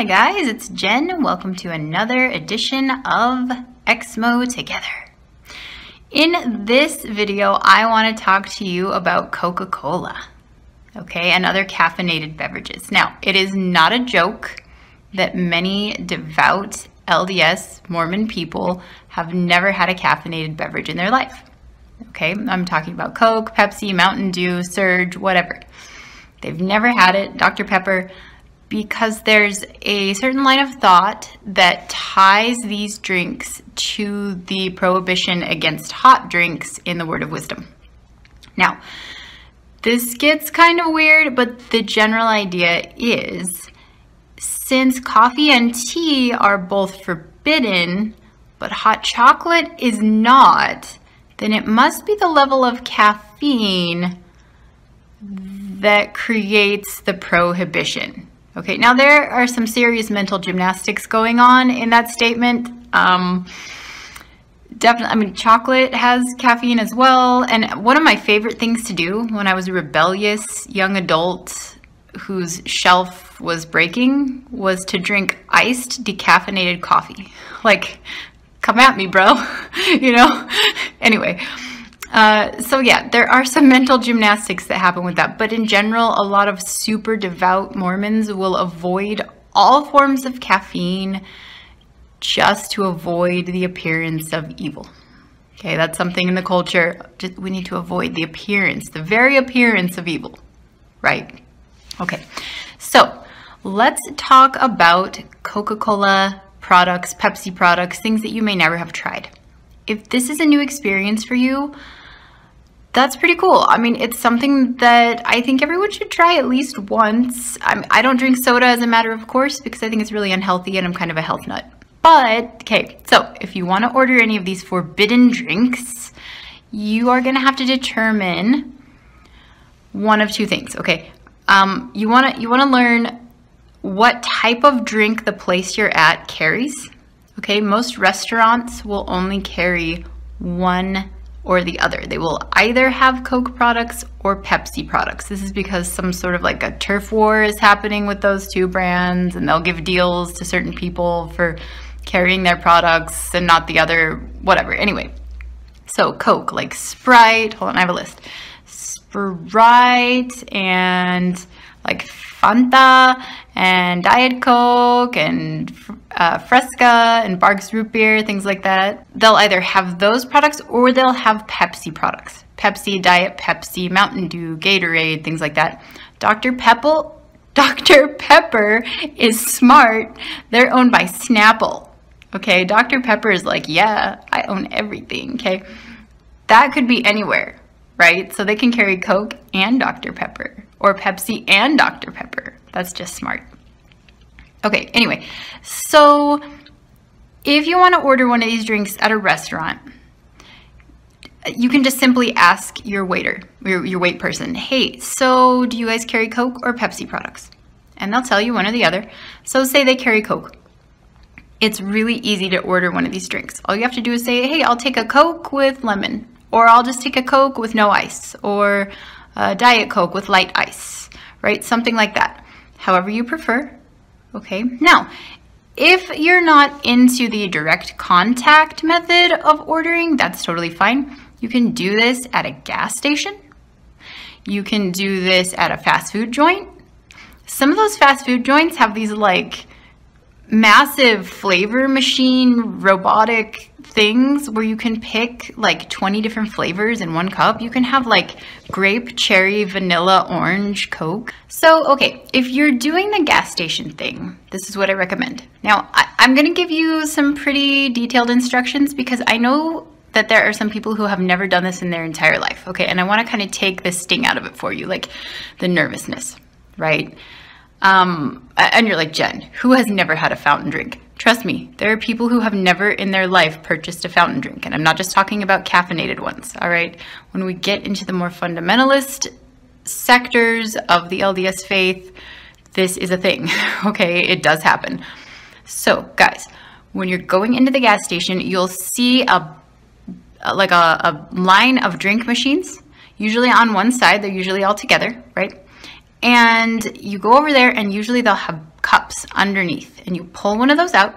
Hi guys, it's Jen. Welcome to another edition of Exmo Together. In this video, I want to talk to you about Coca-Cola, okay, and other caffeinated beverages. Now, it is not a joke that many devout LDS Mormon people have never had a caffeinated beverage in their life. Okay, I'm talking about Coke, Pepsi, Mountain Dew, Surge, whatever. They've never had it, Dr. Pepper, because there's a certain line of thought that ties these drinks to the prohibition against hot drinks in the Word of Wisdom. Now, this gets kind of weird, but the general idea is since coffee and tea are both forbidden, but hot chocolate is not, then it must be the level of caffeine that creates the prohibition. Okay, now there are some serious mental gymnastics going on in that statement. Um, definitely, I mean, chocolate has caffeine as well. And one of my favorite things to do when I was a rebellious young adult whose shelf was breaking was to drink iced decaffeinated coffee. Like, come at me, bro. you know? anyway. Uh, so yeah, there are some mental gymnastics that happen with that, but in general, a lot of super devout Mormons will avoid all forms of caffeine just to avoid the appearance of evil. Okay, that's something in the culture. Just, we need to avoid the appearance, the very appearance of evil, right? Okay, so let's talk about Coca-Cola products, Pepsi products, things that you may never have tried. If this is a new experience for you, that's pretty cool. I mean, it's something that I think everyone should try at least once. I'm, I do not drink soda as a matter of course because I think it's really unhealthy and I'm kind of a health nut. But, okay, so if you want to order any of these forbidden drinks, you are going to have to determine one of two things. Okay, um, you want to you want to learn what type of drink the place you're at carries. Okay, most restaurants will only carry one or the other. They will either have Coke products or Pepsi products. This is because some sort of like a turf war is happening with those two brands and they'll give deals to certain people for carrying their products and not the other, whatever. Anyway, so Coke, like Sprite, hold on, I have a list. Sprite and like Fanta and Diet Coke and uh, Fresca and Barq's root beer, things like that. They'll either have those products or they'll have Pepsi products. Pepsi, Diet Pepsi, Mountain Dew, Gatorade, things like that. Dr. Pepple, Dr. Pepper is smart. They're owned by Snapple. Okay, Dr. Pepper is like, yeah, I own everything. Okay, that could be anywhere, right? So they can carry Coke and Dr. Pepper or Pepsi and Dr. Pepper. That's just smart. Okay, anyway, so if you want to order one of these drinks at a restaurant, you can just simply ask your waiter, your, your wait person, hey, so do you guys carry Coke or Pepsi products? And they'll tell you one or the other. So say they carry Coke. It's really easy to order one of these drinks. All you have to do is say, hey, I'll take a Coke with lemon, or I'll just take a Coke with no ice, or a Diet Coke with light ice, right? Something like that. However you prefer, okay? Now, if you're not into the direct contact method of ordering, that's totally fine. You can do this at a gas station. You can do this at a fast food joint. Some of those fast food joints have these like massive flavor machine robotic things where you can pick like 20 different flavors in one cup. You can have like grape, cherry, vanilla, orange, Coke. So, okay, if you're doing the gas station thing, this is what I recommend. Now, I, am gonna give you some pretty detailed instructions because I know that there are some people who have never done this in their entire life, okay? And I wanna kind of take the sting out of it for you, like the nervousness, right? Um, and you're like, Jen, who has never had a fountain drink? Trust me, there are people who have never in their life purchased a fountain drink. And I'm not just talking about caffeinated ones, all right? When we get into the more fundamentalist sectors of the LDS faith, this is a thing, okay? It does happen. So, guys, when you're going into the gas station, you'll see a like a, a line of drink machines. Usually on one side, they're usually all together, right? And you go over there and usually they'll have cups underneath and you pull one of those out,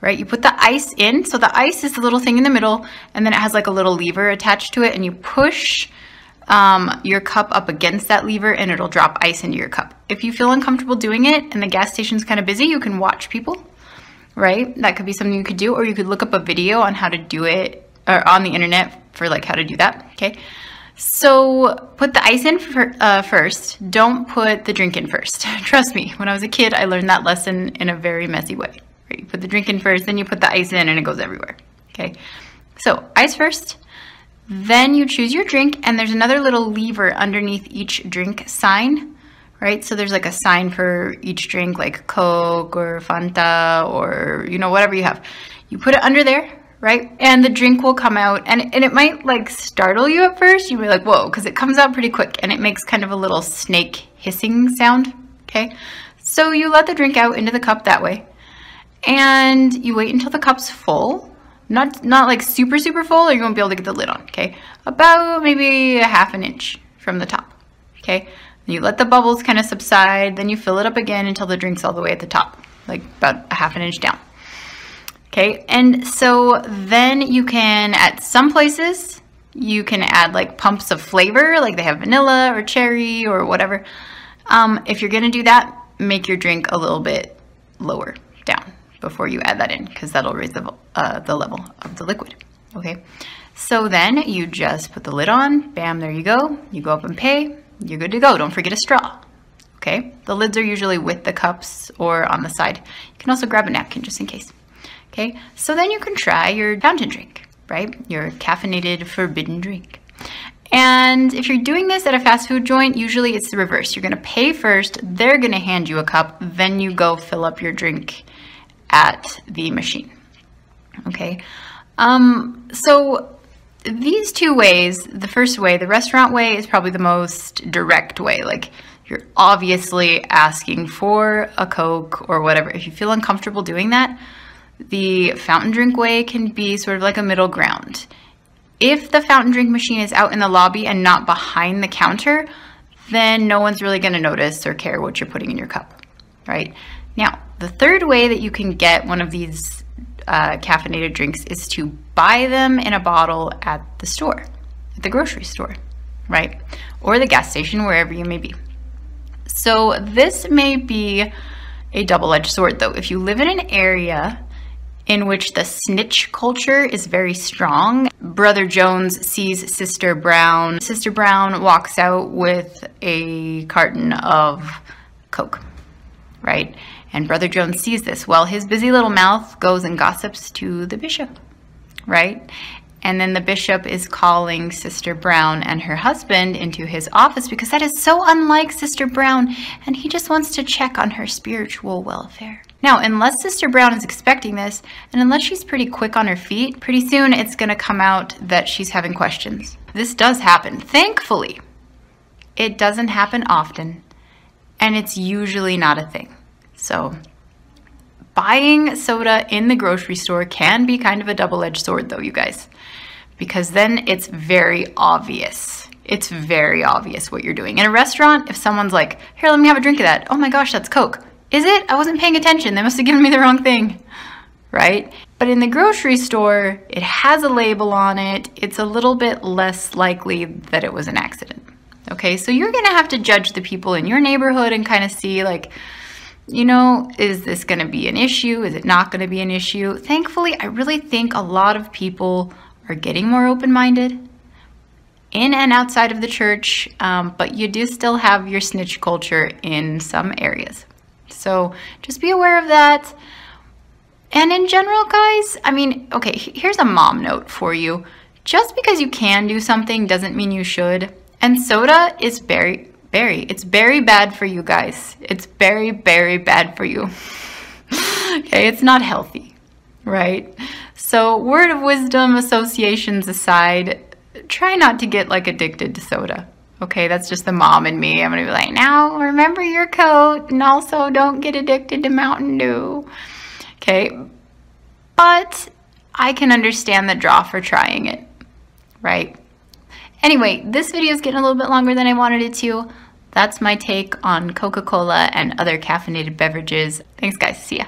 right? You put the ice in. So the ice is the little thing in the middle and then it has like a little lever attached to it and you push um, your cup up against that lever and it'll drop ice into your cup. If you feel uncomfortable doing it and the gas station's kind of busy, you can watch people, right? That could be something you could do or you could look up a video on how to do it or on the internet for like how to do that, okay? So put the ice in for, uh, first. Don't put the drink in first. Trust me, when I was a kid, I learned that lesson in a very messy way. Right? You put the drink in first, then you put the ice in and it goes everywhere. Okay, so ice first, then you choose your drink and there's another little lever underneath each drink sign, right? So there's like a sign for each drink like Coke or Fanta or, you know, whatever you have. You put it under there, right? And the drink will come out and, and it might like startle you at first. You'll be like, whoa, because it comes out pretty quick and it makes kind of a little snake hissing sound, okay? So you let the drink out into the cup that way and you wait until the cup's full. Not, not like super, super full or you won't be able to get the lid on, okay? About maybe a half an inch from the top, okay? You let the bubbles kind of subside, then you fill it up again until the drink's all the way at the top, like about a half an inch down. Okay, and so then you can, at some places, you can add like pumps of flavor, like they have vanilla or cherry or whatever. Um, if you're gonna do that, make your drink a little bit lower down before you add that in because that'll raise the, uh, the level of the liquid. Okay, so then you just put the lid on, bam, there you go. You go up and pay, you're good to go. Don't forget a straw. Okay, the lids are usually with the cups or on the side. You can also grab a napkin just in case. Okay, so then you can try your fountain drink, right? Your caffeinated forbidden drink. And if you're doing this at a fast food joint, usually it's the reverse. You're gonna pay first, they're gonna hand you a cup, then you go fill up your drink at the machine. Okay, um, so these two ways, the first way, the restaurant way is probably the most direct way. Like you're obviously asking for a Coke or whatever. If you feel uncomfortable doing that, the fountain drink way can be sort of like a middle ground. If the fountain drink machine is out in the lobby and not behind the counter, then no one's really going to notice or care what you're putting in your cup, right? Now, the third way that you can get one of these uh, caffeinated drinks is to buy them in a bottle at the store, at the grocery store, right? Or the gas station, wherever you may be. So this may be a double-edged sword though. If you live in an area in which the snitch culture is very strong. Brother Jones sees Sister Brown. Sister Brown walks out with a carton of Coke, right? And Brother Jones sees this. Well, his busy little mouth goes and gossips to the bishop, right? And then the bishop is calling Sister Brown and her husband into his office because that is so unlike Sister Brown, and he just wants to check on her spiritual welfare. Now, unless Sister Brown is expecting this, and unless she's pretty quick on her feet, pretty soon it's to come out that she's having questions. This does happen, thankfully. It doesn't happen often, and it's usually not a thing. So, buying soda in the grocery store can be kind of a double-edged sword though, you guys, because then it's very obvious. It's very obvious what you're doing. In a restaurant, if someone's like, here, let me have a drink of that. Oh my gosh, that's Coke is it? I wasn't paying attention. They must have given me the wrong thing, right? But in the grocery store, it has a label on it. It's a little bit less likely that it was an accident. Okay, so you're gonna have to judge the people in your neighborhood and kind of see like, you know, is this gonna be an issue? Is it not gonna be an issue? Thankfully, I really think a lot of people are getting more open-minded in and outside of the church, um, but you do still have your snitch culture in some areas. So just be aware of that. And in general, guys, I mean, okay, here's a mom note for you. Just because you can do something doesn't mean you should. And soda is very, very, it's very bad for you guys. It's very, very bad for you. okay, it's not healthy, right? So word of wisdom associations aside, try not to get like addicted to soda. Okay, that's just the mom and me. I'm to be like, now remember your coat and also don't get addicted to Mountain Dew. Okay, but I can understand the draw for trying it, right? Anyway, this video is getting a little bit longer than I wanted it to. That's my take on Coca-Cola and other caffeinated beverages. Thanks guys, see ya.